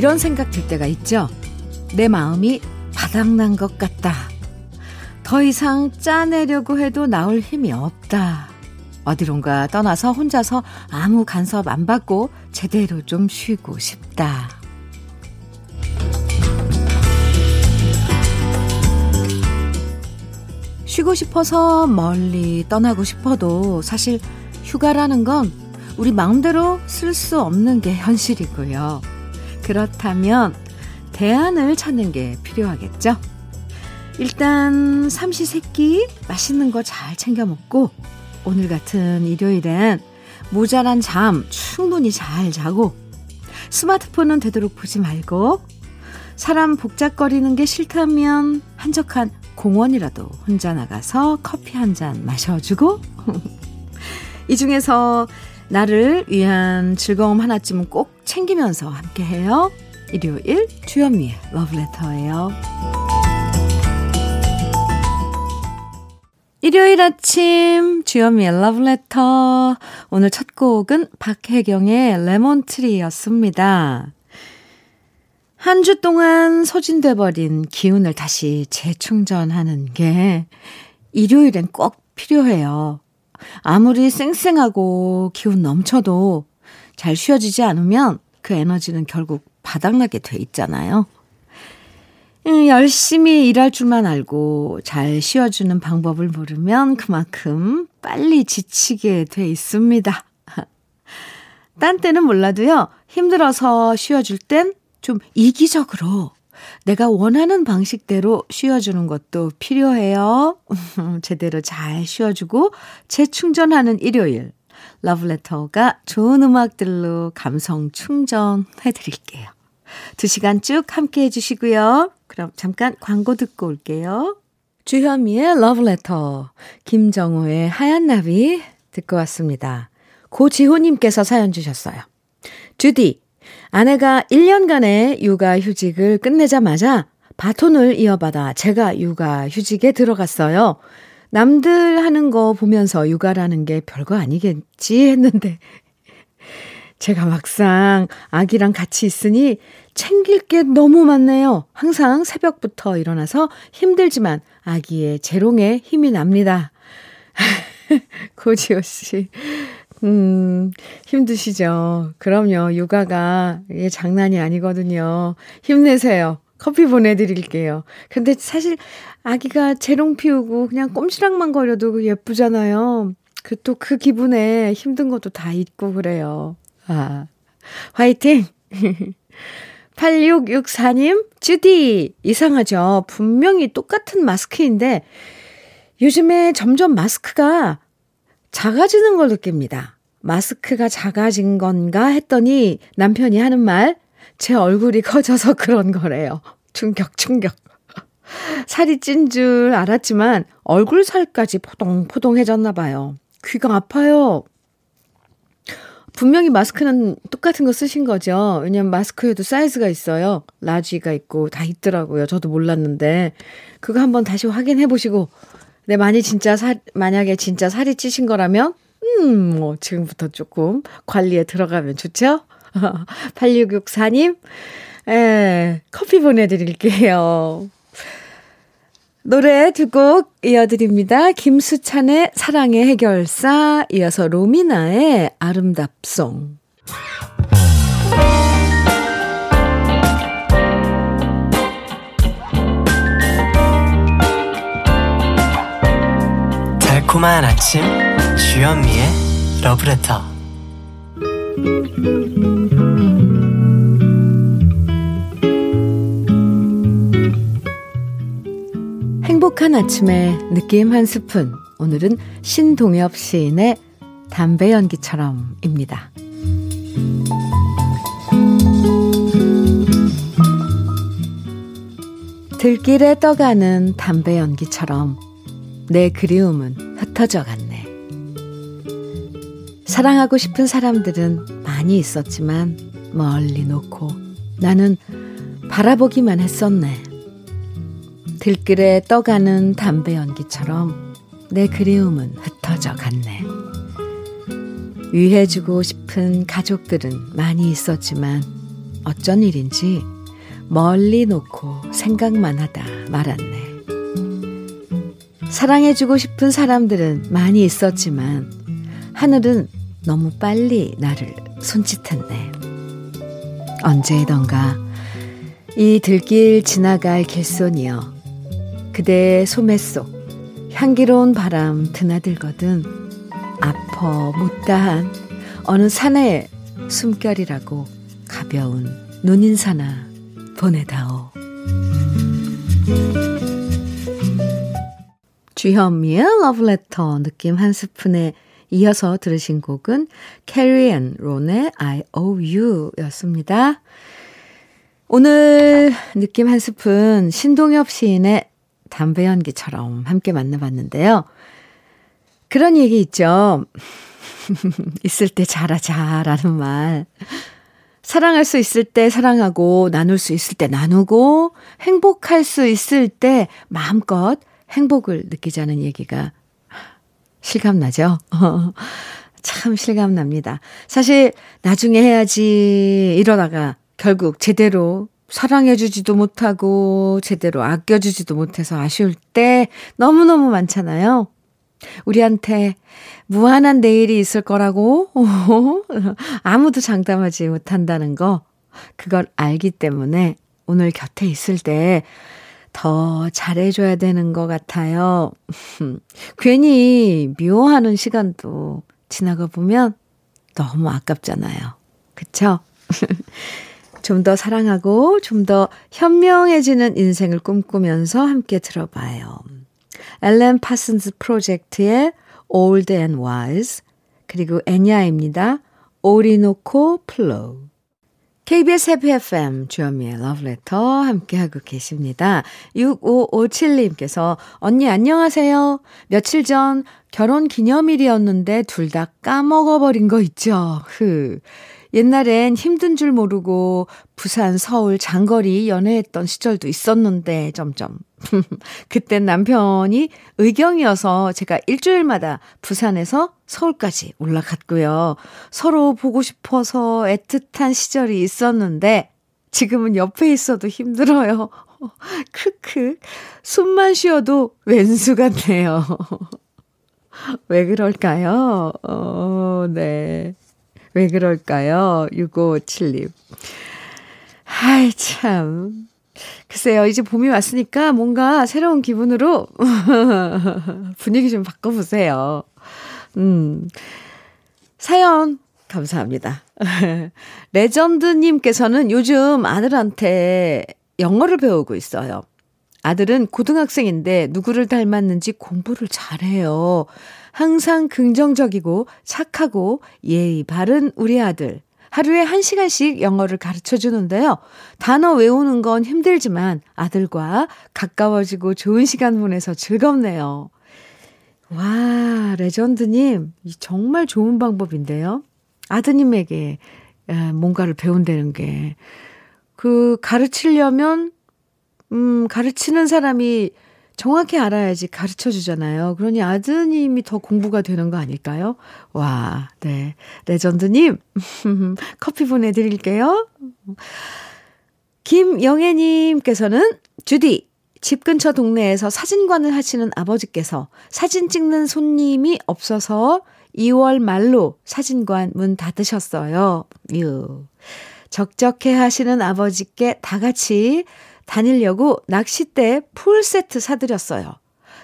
이런 생각 들 때가 있죠. 내 마음이 바닥난 것 같다. 더 이상 짜내려고 해도 나올 힘이 없다. 어디론가 떠나서 혼자서 아무 간섭 안 받고 제대로 좀 쉬고 싶다. 쉬고 싶어서 멀리 떠나고 싶어도 사실 휴가라는 건 우리 마음대로 쓸 수 없는 게 현실이고요. 그렇다면 대안을 찾는 게 필요하겠죠? 일단 삼시세끼 맛있는 거 잘 챙겨 먹고 오늘 같은 일요일엔 모자란 잠 충분히 잘 자고 스마트폰은 되도록 보지 말고 사람 복잡거리는 게 싫다면 한적한 공원이라도 혼자 나가서 커피 한 잔 마셔주고 이 중에서 나를 위한 즐거움 하나쯤은 꼭 챙기면서 함께해요. 일요일 주현미의 러브레터예요. 일요일 아침 주현미의 러브레터 오늘 첫 곡은 박혜경의 레몬트리였습니다. 한 주 동안 소진돼 버린 기운을 다시 재충전하는 게 일요일엔 꼭 필요해요. 아무리 쌩쌩하고 기운 넘쳐도 잘 쉬어지지 않으면 그 에너지는 결국 바닥나게 돼 있잖아요. 음, 열심히 일할 줄만 알고 잘 쉬어주는 방법을 모르면 그만큼 빨리 지치게 돼 있습니다. 딴 때는 몰라도요, 힘들어서 쉬어줄 땐 좀 이기적으로 내가 원하는 방식대로 쉬어주는 것도 필요해요. 제대로 잘 쉬어주고 재충전하는 일요일. 러브레터가 좋은 음악들로 감성 충전해 드릴게요. 두 시간 쭉 함께 해주시고요. 그럼 잠깐 광고 듣고 올게요. 주현미의 러브레터, 김정호의 하얀 나비 듣고 왔습니다. 고지호님께서 사연 주셨어요. 주디, 아내가 1년간의 육아 휴직을 끝내자마자 바톤을 이어받아 제가 육아 휴직에 들어갔어요. 남들 하는 거 보면서 육아라는 게 별거 아니겠지 했는데 제가 막상 아기랑 같이 있으니 챙길 게 너무 많네요. 항상 새벽부터 일어나서 힘들지만 아기의 재롱에 힘이 납니다. 고지호 씨. 음, 힘드시죠? 그럼요. 육아가 이게 장난이 아니거든요. 힘내세요. 커피 보내드릴게요. 근데 사실 아기가 재롱 피우고 그냥 꼼지락만 거려도 예쁘잖아요. 그 또그 기분에 힘든 것도 다 잊고 그래요. 아, 화이팅! 8664님, 주디, 이상하죠? 분명히 똑같은 마스크인데, 요즘에 점점 마스크가 작아지는 걸 느낍니다. 마스크가 작아진 건가 했더니 남편이 하는 말, 제 얼굴이 커져서 그런 거래요. 충격, 충격. 살이 찐 줄 알았지만 얼굴 살까지 포동포동해졌나 봐요. 귀가 아파요. 분명히 마스크는 똑같은 거 쓰신 거죠. 왜냐면 마스크에도 사이즈가 있어요. 라지가 있고 다 있더라고요. 저도 몰랐는데. 그거 한번 다시 확인해 보시고 네, 많이 진짜 살, 만약에 진짜 살이 찌신 거라면, 음, 뭐, 지금부터 조금 관리에 들어가면 좋죠? 8664님, 에, 커피 보내드릴게요. 노래 두 곡 이어드립니다. 김수찬의 사랑의 해결사, 이어서 로미나의 아름답송. 달콤한 아침 주현미의 러브레터 행복한 아침의 느낌 한 스푼 오늘은 신동엽 시인의 담배 연기처럼입니다. 들길에 떠가는 담배 연기처럼 내 그리움은 흩어져 갔네. 사랑하고 싶은 사람들은 많이 있었지만 멀리 놓고 나는 바라보기만 했었네. 들길에 떠가는 담배 연기처럼 내 그리움은 흩어져 갔네. 위해주고 싶은 가족들은 많이 있었지만 어쩐 일인지 멀리 놓고 생각만 하다 말았네. 사랑해주고 싶은 사람들은 많이 있었지만 하늘은 너무 빨리 나를 손짓했네. 언제던가 이 들길 지나갈 길손이여 그대의 소매 속 향기로운 바람 드나들거든 아퍼 못다한 어느 산의 숨결이라고 가벼운 눈인사나 보내다오. 주현미의 러브레터 느낌 한 스푼에 이어서 들으신 곡은 Carry and Ron의 I owe you 였습니다. 오늘 느낌 한 스푼 신동엽 시인의 담배 연기처럼 함께 만나봤는데요. 그런 얘기 있죠. 있을 때 잘하자라는 말. 사랑할 수 있을 때 사랑하고 나눌 수 있을 때 나누고 행복할 수 있을 때 마음껏 행복을 느끼자는 얘기가 실감나죠? 참 실감납니다. 사실 나중에 해야지 이러다가 결국 제대로 사랑해주지도 못하고 제대로 아껴주지도 못해서 아쉬울 때 너무너무 많잖아요. 우리한테 무한한 내일이 있을 거라고 아무도 장담하지 못한다는 거 그걸 알기 때문에 오늘 곁에 있을 때 더 잘해줘야 되는 것 같아요. 괜히 미워하는 시간도 지나가 보면 너무 아깝잖아요. 그쵸? 좀 더 사랑하고 좀 더 현명해지는 인생을 꿈꾸면서 함께 들어봐요. Alan Parsons Project의 Old and Wise 그리고 Enya입니다. Orinoco Flow KBS Happy FM 주현미의 러브레터 함께하고 계십니다. 6557님께서 언니 안녕하세요. 며칠 전 결혼 기념일이었는데 둘 다 까먹어버린 거 있죠. 흐. 옛날엔 힘든 줄 모르고 부산, 서울 장거리 연애했던 시절도 있었는데 점점 그땐 남편이 의경이어서 제가 일주일마다 부산에서 서울까지 올라갔고요. 서로 보고 싶어서 애틋한 시절이 있었는데 지금은 옆에 있어도 힘들어요. 크크. 숨만 쉬어도 왼수 같네요. 왜 그럴까요? 어, 네. 왜 그럴까요? 6557님. 아이, 참. 글쎄요, 이제 봄이 왔으니까 뭔가 새로운 기분으로 분위기 좀 바꿔보세요. 음. 사연, 감사합니다. 레전드님께서는 요즘 아들한테 영어를 배우고 있어요. 아들은 고등학생인데 누구를 닮았는지 공부를 잘해요. 항상 긍정적이고 착하고 예의 바른 우리 아들. 하루에 한 시간씩 영어를 가르쳐 주는데요. 단어 외우는 건 힘들지만 아들과 가까워지고 좋은 시간 보내서 즐겁네요. 와, 레전드님, 정말 좋은 방법인데요. 아드님에게 뭔가를 배운다는 게. 그, 가르치려면, 음, 가르치는 사람이 정확히 알아야지 가르쳐 주잖아요. 그러니 아드님이 더 공부가 되는 거 아닐까요? 와, 네. 레전드님, 커피 보내드릴게요. 김영애님께서는 주디, 집 근처 동네에서 사진관을 하시는 아버지께서 사진 찍는 손님이 없어서 2월 말로 사진관 문 닫으셨어요. 유. 적적해 하시는 아버지께 다 같이 다니려고 낚싯대 풀 세트 사드렸어요.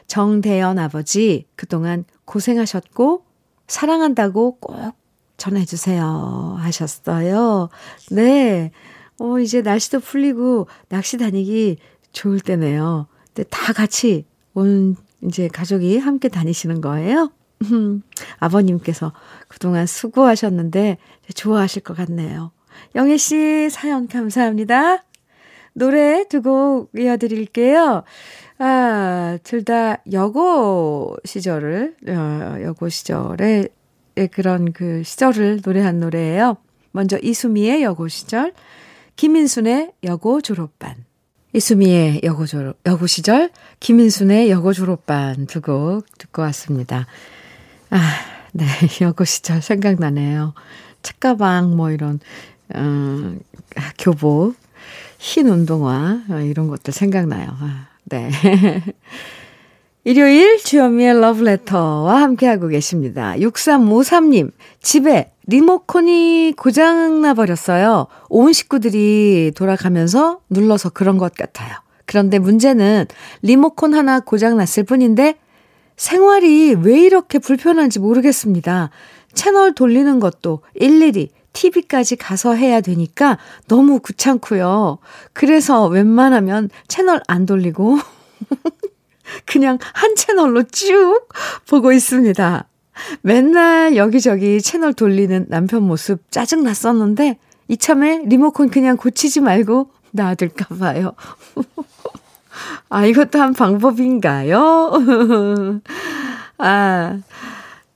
정대연 아버지, 그동안 고생하셨고, 사랑한다고 꼭 전해주세요. 하셨어요. 네. 어, 이제 날씨도 풀리고, 낚시 다니기 좋을 때네요. 근데 다 같이 온, 이제 가족이 함께 다니시는 거예요. 아버님께서 그동안 수고하셨는데, 좋아하실 것 같네요. 영애 씨 사연 감사합니다. 노래 두 곡 이어드릴게요. 아, 둘 다 여고 시절을, 어, 여고 시절에 그런 그 시절을 노래한 노래예요. 먼저 이수미의 여고 시절, 김인순의 여고 졸업반. 이수미의 여고 졸업, 여고 시절, 김인순의 여고 졸업반 두 곡 듣고 왔습니다. 아, 네, 여고 시절 생각나네요. 책가방 뭐 이런 어, 교복, 흰 운동화, 어, 이런 것들 생각나요. 아, 네. 일요일 주현미의 러브레터와 함께하고 계십니다. 6353님, 집에 리모컨이 고장나 버렸어요. 온 식구들이 돌아가면서 눌러서 그런 것 같아요. 그런데 문제는 리모컨 하나 고장났을 뿐인데 생활이 왜 이렇게 불편한지 모르겠습니다. 채널 돌리는 것도 일일이 TV까지 가서 해야 되니까 너무 귀찮고요. 그래서 웬만하면 채널 안 돌리고 그냥 한 채널로 쭉 보고 있습니다. 맨날 여기저기 채널 돌리는 남편 모습 짜증 났었는데 이참에 리모컨 그냥 고치지 말고 놔둘까 봐요. 아, 이것도 한 방법인가요? 아,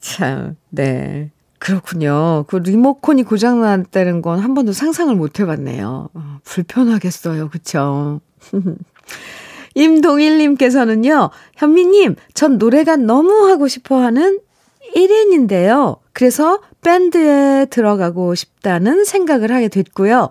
참, 네. 그렇군요. 그 리모컨이 고장났다는 건 한 번도 상상을 못 해봤네요. 어, 불편하겠어요. 그쵸? 임동일님께서는요, 현미님, 전 노래가 너무 하고 싶어 하는 1인인데요. 그래서 밴드에 들어가고 싶다는 생각을 하게 됐고요.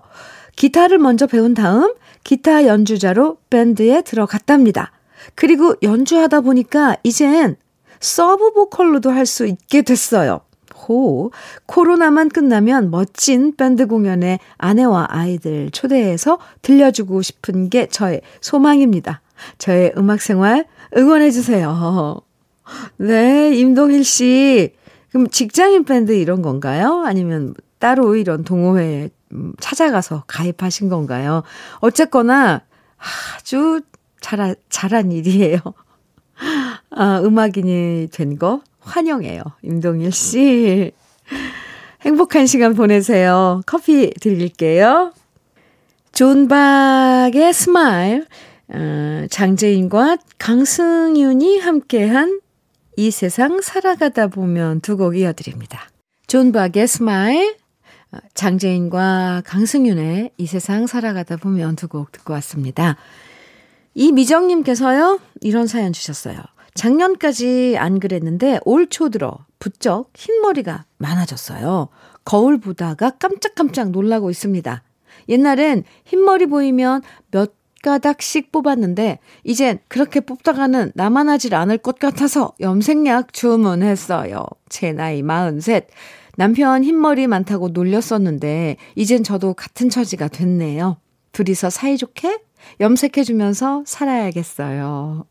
기타를 먼저 배운 다음 기타 연주자로 밴드에 들어갔답니다. 그리고 연주하다 보니까 이젠 서브 보컬로도 할 수 있게 됐어요. 호, 코로나만 끝나면 멋진 밴드 공연에 아내와 아이들 초대해서 들려주고 싶은 게 저의 소망입니다. 저의 음악 생활 응원해주세요. 네, 임동일 씨. 그럼 직장인 밴드 이런 건가요? 아니면 따로 이런 동호회에 음, 찾아가서 가입하신 건가요? 어쨌거나 아주 잘, 잘한 일이에요. 아, 음악인이 된 거 환영해요. 임동일 씨. 행복한 시간 보내세요. 커피 드릴게요. 존 박의 Smile, 어, 장재인과 강승윤이 함께한 이 세상 살아가다 보면 두 곡 이어드립니다. 존 박의 Smile, 어, 장재인과 강승윤의 이 세상 살아가다 보면 두 곡 듣고 왔습니다. 이미정님께서요, 이런 사연 주셨어요. 작년까지 안 그랬는데 올 초 들어 부쩍 흰머리가 많아졌어요. 거울 보다가 깜짝깜짝 놀라고 있습니다. 옛날엔 흰머리 보이면 몇 가닥씩 뽑았는데 이젠 그렇게 뽑다가는 나만 하질 않을 것 같아서 염색약 주문했어요. 제 나이 43. 남편 흰머리 많다고 놀렸었는데 이젠 저도 같은 처지가 됐네요. 둘이서 사이좋게 염색해주면서 살아야겠어요.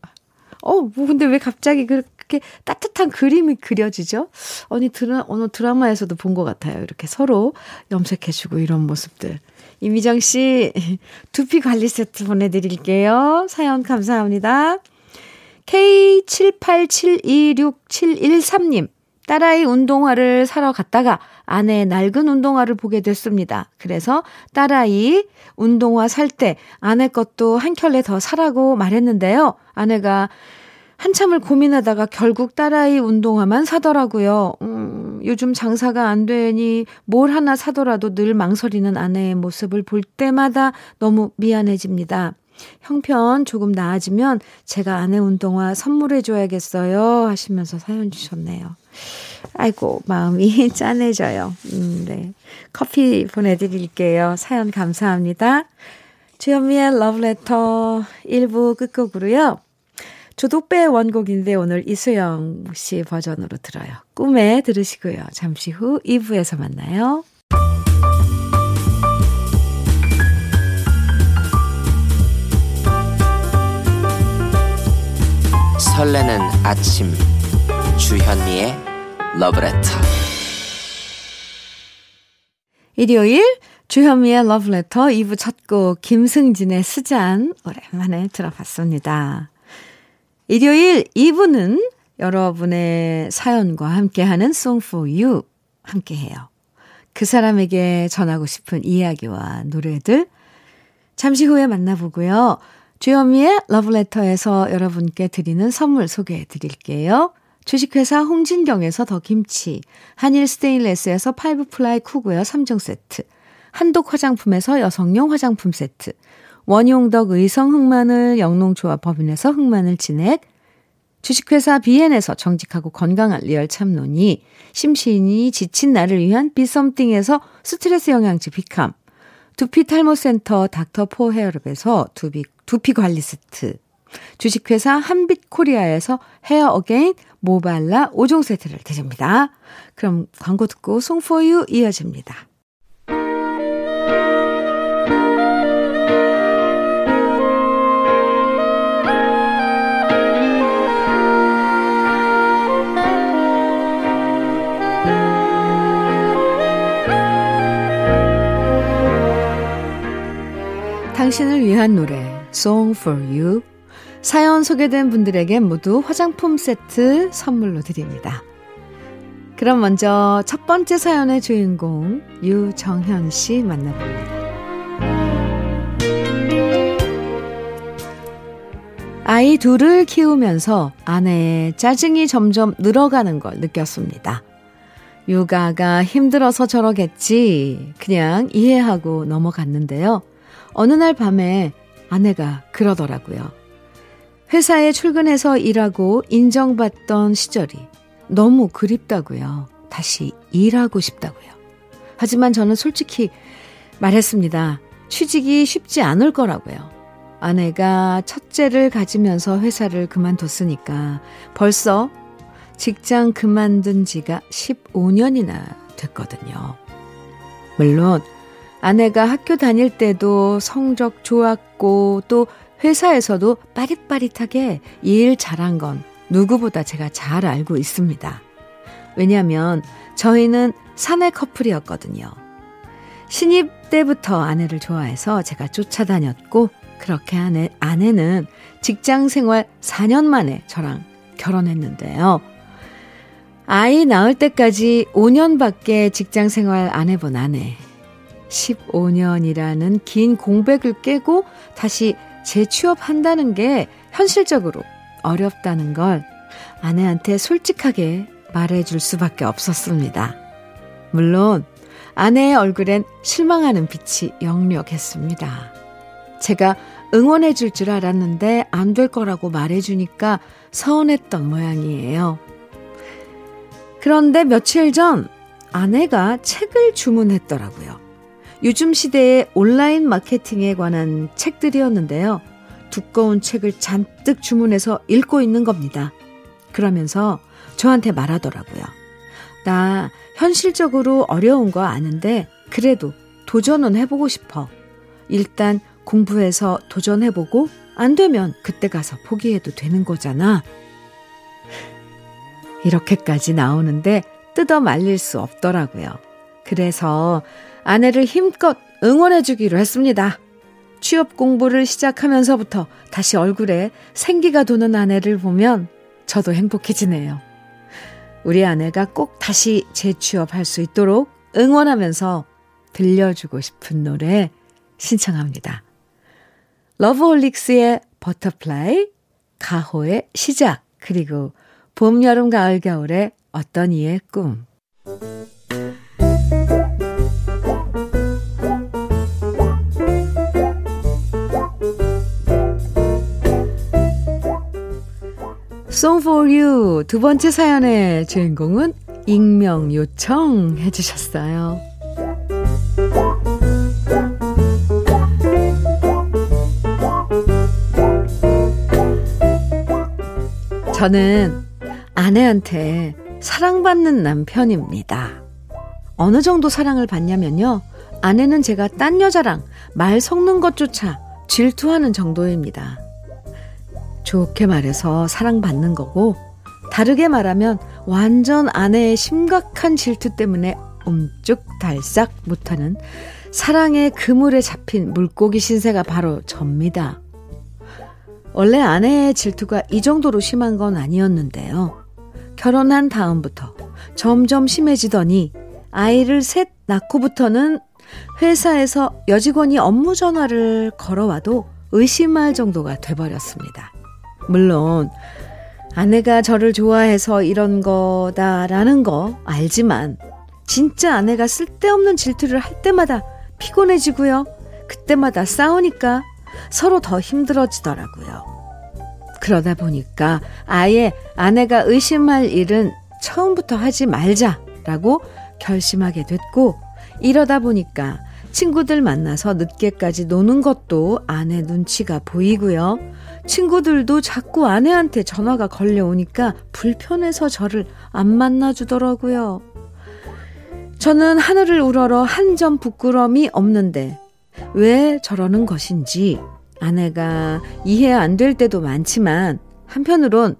어, 뭐 근데 왜 갑자기 그렇게 따뜻한 그림이 그려지죠? 어느 드라, 어느 드라마에서도 본 것 같아요. 이렇게 서로 염색해주고 이런 모습들. 이미정 씨, 두피 관리 세트 보내드릴게요. 사연 감사합니다. K78726713님, 딸아이 운동화를 사러 갔다가 아내의 낡은 운동화를 보게 됐습니다. 그래서 딸아이 운동화 살 때 아내 것도 한 켤레 더 사라고 말했는데요. 아내가 한참을 고민하다가 결국 딸아이 운동화만 사더라고요. 음, 요즘 장사가 안 되니 뭘 하나 사더라도 늘 망설이는 아내의 모습을 볼 때마다 너무 미안해집니다. 형편 조금 나아지면 제가 아내 운동화 선물해줘야겠어요. 하시면서 사연 주셨네요. 아이고, 마음이 짠해져요. 음, 네. 커피 보내드릴게요. 사연 감사합니다. 주현미의 러브레터 1부 끝곡으로요. 조독배 원곡인데 오늘 이수영 씨 버전으로 들어요. 꿈에 들으시고요. 잠시 후 2부에서 만나요. 설레는 아침 주현미의 러브레터 일요일 주현미의 러브레터 2부 첫 곡 김승진의 스잔 오랜만에 들어봤습니다. 일요일 2부는 여러분의 사연과 함께하는 for You 함께해요. 그 사람에게 전하고 싶은 이야기와 노래들 잠시 후에 만나보고요. 주현미의 러브레터에서 여러분께 드리는 선물 소개해 드릴게요. 주식회사 홍진경에서 더김치, 한일 스테인레스에서 파이브 플라이 쿠고요 3종 세트, 한독 화장품에서 여성용 화장품 세트, 원용덕 의성 흑마늘 영농조합 법인에서 흑마늘 진액, 주식회사 비엔에서 정직하고 건강한 리얼 참논이, 심신이 지친 나를 위한 비썸띵에서 스트레스 영양제 비캄, 두피 탈모 센터 닥터 포 헤어랩에서 두피, 두피 관리 세트. 주식회사 한빛 코리아에서 헤어 어게인 모발라 5종 세트를 드립니다. 그럼 광고 듣고 Song for You 이어집니다. 당신을 위한 노래 Song for You 사연 소개된 분들에게 모두 화장품 세트 선물로 드립니다. 그럼 먼저 첫 번째 사연의 주인공 유정현 씨 만나봅니다. 아이 둘을 키우면서 아내의 짜증이 점점 늘어가는 걸 느꼈습니다. 육아가 힘들어서 저러겠지. 그냥 이해하고 넘어갔는데요. 어느 날 밤에 아내가 그러더라고요. 회사에 출근해서 일하고 인정받던 시절이 너무 그립다고요. 다시 일하고 싶다고요. 하지만 저는 솔직히 말했습니다. 취직이 쉽지 않을 거라고요. 아내가 첫째를 가지면서 회사를 그만뒀으니까 벌써 직장 그만둔 지가 15년이나 됐거든요. 물론 아내가 학교 다닐 때도 성적 좋았고 또 회사에서도 빠릿빠릿하게 일 잘한 건 누구보다 제가 잘 알고 있습니다. 왜냐하면 저희는 사내 커플이었거든요. 신입 때부터 아내를 좋아해서 제가 쫓아다녔고 그렇게 아내, 아내는 직장 생활 4년 만에 저랑 결혼했는데요. 아이 낳을 때까지 5년밖에 직장 생활 안 해본 아내. 15년이라는 긴 공백을 깨고 다시 재취업한다는 게 현실적으로 어렵다는 걸 아내한테 솔직하게 말해줄 수밖에 없었습니다. 물론 아내의 얼굴엔 실망하는 빛이 역력했습니다. 제가 응원해 줄 줄 알았는데 안 될 거라고 말해주니까 서운했던 모양이에요. 그런데 며칠 전 아내가 책을 주문했더라고요. 요즘 시대의 온라인 마케팅에 관한 책들이었는데요. 두꺼운 책을 잔뜩 주문해서 읽고 있는 겁니다. 그러면서 저한테 말하더라고요. 나 현실적으로 어려운 거 아는데 그래도 도전은 해보고 싶어. 일단 공부해서 도전해보고 안 되면 그때 가서 포기해도 되는 거잖아. 이렇게까지 나오는데 뜯어 말릴 수 없더라고요. 그래서 아내를 힘껏 응원해주기로 했습니다. 취업 공부를 시작하면서부터 다시 얼굴에 생기가 도는 아내를 보면 저도 행복해지네요. 우리 아내가 꼭 다시 재취업할 수 있도록 응원하면서 들려주고 싶은 노래 신청합니다. 러브홀릭스의 Butterfly, 가호의 시작, 그리고 봄, 여름, 가을, 겨울의 어떤 이의 꿈. Song for You 두 번째 사연의 주인공은 익명 요청 해 주셨어요. 저는 아내한테 사랑받는 남편입니다. 어느 정도 사랑을 받냐면요. 아내는 제가 딴 여자랑 말 섞는 것조차 질투하는 정도입니다. 좋게 말해서 사랑받는 거고, 다르게 말하면 완전 아내의 심각한 질투 때문에 움쭉달싹 못하는 사랑의 그물에 잡힌 물고기 신세가 바로 접니다. 원래 아내의 질투가 이 정도로 심한 건 아니었는데요. 결혼한 다음부터 점점 심해지더니 아이를 셋 낳고부터는 회사에서 여직원이 업무 전화를 걸어와도 의심할 정도가 돼버렸습니다. 물론 아내가 저를 좋아해서 이런 거다라는 거 알지만 진짜 아내가 쓸데없는 질투를 할 때마다 피곤해지고요. 그때마다 싸우니까 서로 더 힘들어지더라고요. 그러다 보니까 아예 아내가 의심할 일은 처음부터 하지 말자라고 결심하게 됐고 이러다 보니까 친구들 만나서 늦게까지 노는 것도 아내 눈치가 보이고요. 친구들도 자꾸 아내한테 전화가 걸려오니까 불편해서 저를 안 만나주더라고요. 저는 하늘을 우러러 한 점 부끄럼이 없는데 왜 저러는 것인지 아내가 이해 안 될 때도 많지만 한편으론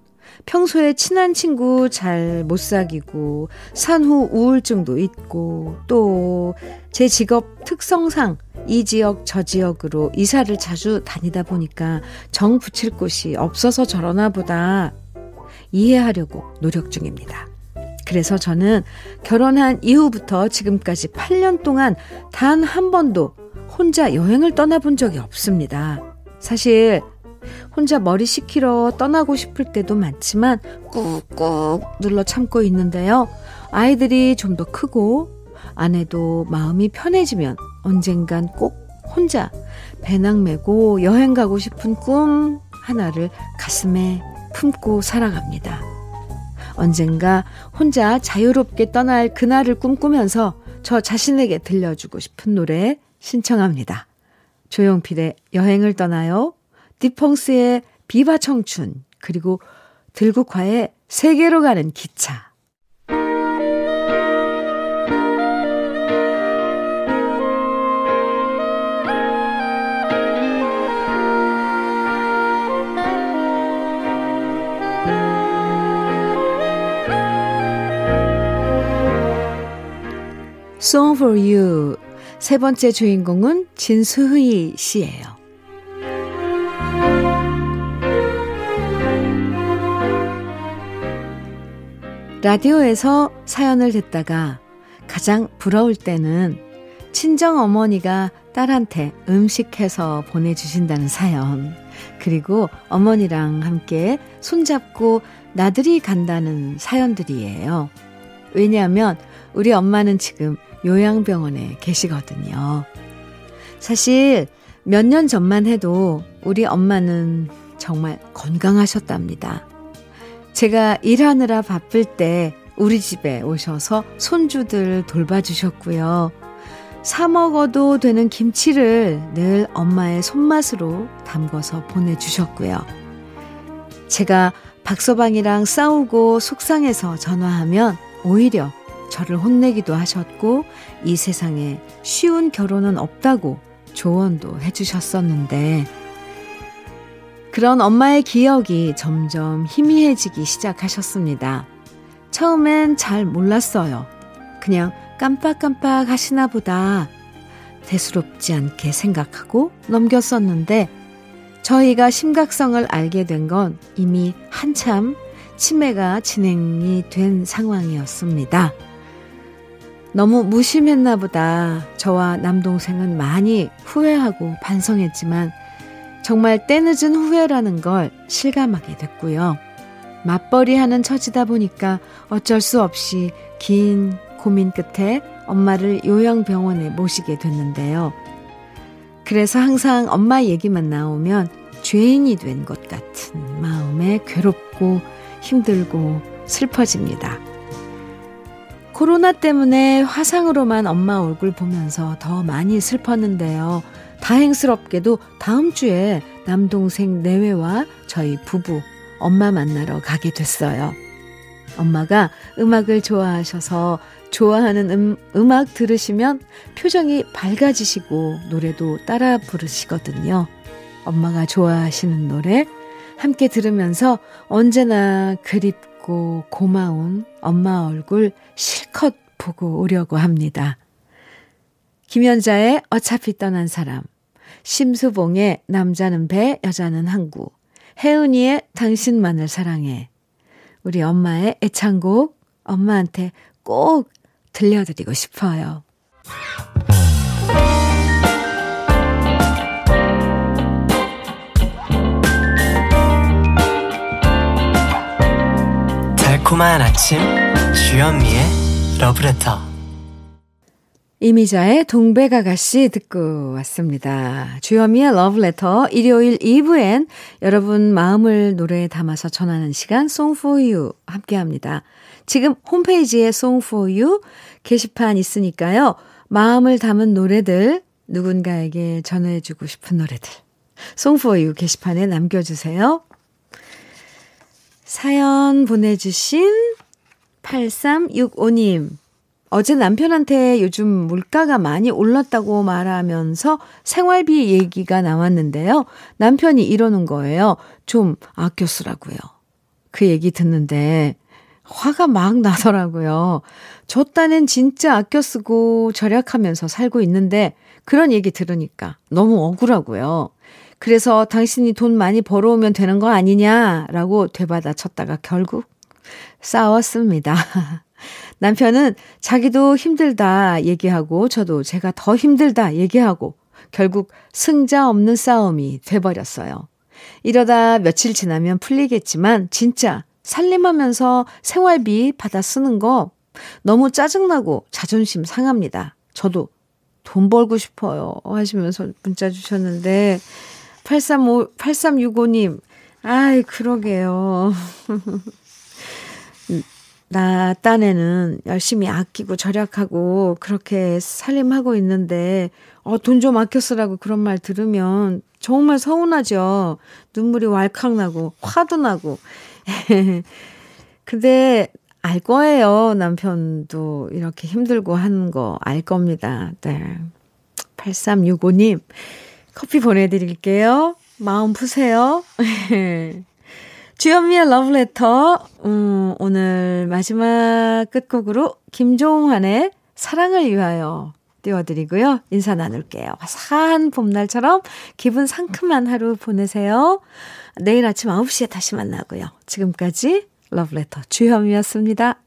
평소에 친한 친구 잘 못 사귀고 산후 우울증도 있고 또 제 직업 특성상 이 지역 저 지역으로 이사를 자주 다니다 보니까 정 붙일 곳이 없어서 저러나 보다 이해하려고 노력 중입니다. 그래서 저는 결혼한 이후부터 지금까지 8년 동안 단 한 번도 혼자 여행을 떠나본 적이 없습니다. 사실 혼자 머리 식히러 떠나고 싶을 때도 많지만 꾹꾹 눌러 참고 있는데요. 아이들이 좀 더 크고 아내도 마음이 편해지면 언젠간 꼭 혼자 배낭 메고 여행 가고 싶은 꿈 하나를 가슴에 품고 살아갑니다. 언젠가 혼자 자유롭게 떠날 그날을 꿈꾸면서 저 자신에게 들려주고 싶은 노래 신청합니다. 조용필의 여행을 떠나요. 디펑스의 비바 청춘, 그리고 들국화의 세계로 가는 기차. Song for You. 세 번째 주인공은 진수희 씨예요. 라디오에서 사연을 듣다가 가장 부러울 때는 친정 어머니가 딸한테 음식해서 보내주신다는 사연, 그리고 어머니랑 함께 손잡고 나들이 간다는 사연들이에요. 왜냐하면 우리 엄마는 지금 요양병원에 계시거든요. 사실 몇 년 전만 해도 우리 엄마는 정말 건강하셨답니다. 제가 일하느라 바쁠 때 우리 집에 오셔서 손주들 돌봐주셨고요. 사 먹어도 되는 김치를 늘 엄마의 손맛으로 담궈서 보내주셨고요. 제가 박서방이랑 싸우고 속상해서 전화하면 오히려 저를 혼내기도 하셨고 이 세상에 쉬운 결혼은 없다고 조언도 해주셨었는데 그런 엄마의 기억이 점점 희미해지기 시작하셨습니다. 처음엔 잘 몰랐어요. 그냥 깜빡깜빡 하시나 보다 대수롭지 않게 생각하고 넘겼었는데 저희가 심각성을 알게 된 건 이미 한참 치매가 진행이 된 상황이었습니다. 너무 무심했나 보다 저와 남동생은 많이 후회하고 반성했지만 정말 때늦은 후회라는 걸 실감하게 됐고요. 맞벌이 하는 처지다 보니까 어쩔 수 없이 긴 고민 끝에 엄마를 요양병원에 모시게 됐는데요. 그래서 항상 엄마 얘기만 나오면 죄인이 된 것 같은 마음에 괴롭고 힘들고 슬퍼집니다. 코로나 때문에 화상으로만 엄마 얼굴 보면서 더 많이 슬펐는데요. 다행스럽게도 다음 주에 남동생 내외와 저희 부부 엄마 만나러 가게 됐어요. 엄마가 음악을 좋아하셔서 좋아하는 음, 음악 들으시면 표정이 밝아지시고 노래도 따라 부르시거든요. 엄마가 좋아하시는 노래 함께 들으면서 언제나 그립 고 고마운 엄마 얼굴 실컷 보고 오려고 합니다. 김연자의 어차피 떠난 사람, 심수봉의 남자는 배, 여자는 항구, 혜은이의 당신만을 사랑해. 우리 엄마의 애창곡 엄마한테 꼭 들려드리고 싶어요. 달콤한 아침 주현미의 러브레터 이미자의 동백아가씨 듣고 왔습니다. 주현미의 러브레터 일요일 2부엔 여러분 마음을 노래에 담아서 전하는 시간 You 함께합니다. 지금 홈페이지에 You 게시판 있으니까요. 마음을 담은 노래들 누군가에게 전해주고 싶은 노래들 You 게시판에 남겨주세요. 사연 보내주신 8365님 어제 남편한테 요즘 물가가 많이 올랐다고 말하면서 생활비 얘기가 나왔는데요. 남편이 이러는 거예요. 좀 아껴 쓰라고요. 그 얘기 듣는데 화가 막 나더라고요. 저 딴엔 진짜 아껴 쓰고 절약하면서 살고 있는데 그런 얘기 들으니까 너무 억울하고요. 그래서 당신이 돈 많이 벌어오면 되는 거 아니냐라고 되받아 쳤다가 결국 싸웠습니다. 남편은 자기도 힘들다 얘기하고 저도 제가 더 힘들다 얘기하고 결국 승자 없는 싸움이 돼버렸어요. 이러다 며칠 지나면 풀리겠지만 진짜 살림하면서 생활비 받아 쓰는 거 너무 짜증나고 자존심 상합니다. 저도 돈 벌고 싶어요. 하시면서 문자 주셨는데 835, 8365님, 아이, 그러게요. 나 딴에는 열심히 아끼고 절약하고 그렇게 살림하고 있는데 어, 돈 좀 아껴 쓰라고 그런 말 들으면 정말 서운하죠. 눈물이 왈칵 나고 화도 나고. 근데 알 거예요. 남편도 이렇게 힘들고 하는 거 알 겁니다. 네. 8365님 커피 보내드릴게요. 마음 푸세요. 주현미의 러브레터, 음, 오늘 마지막 끝곡으로 김종환의 사랑을 위하여 띄워드리고요. 인사 나눌게요. 화사한 봄날처럼 기분 상큼한 하루 보내세요. 내일 아침 9시에 다시 만나고요. 지금까지 러브레터 주현미였습니다.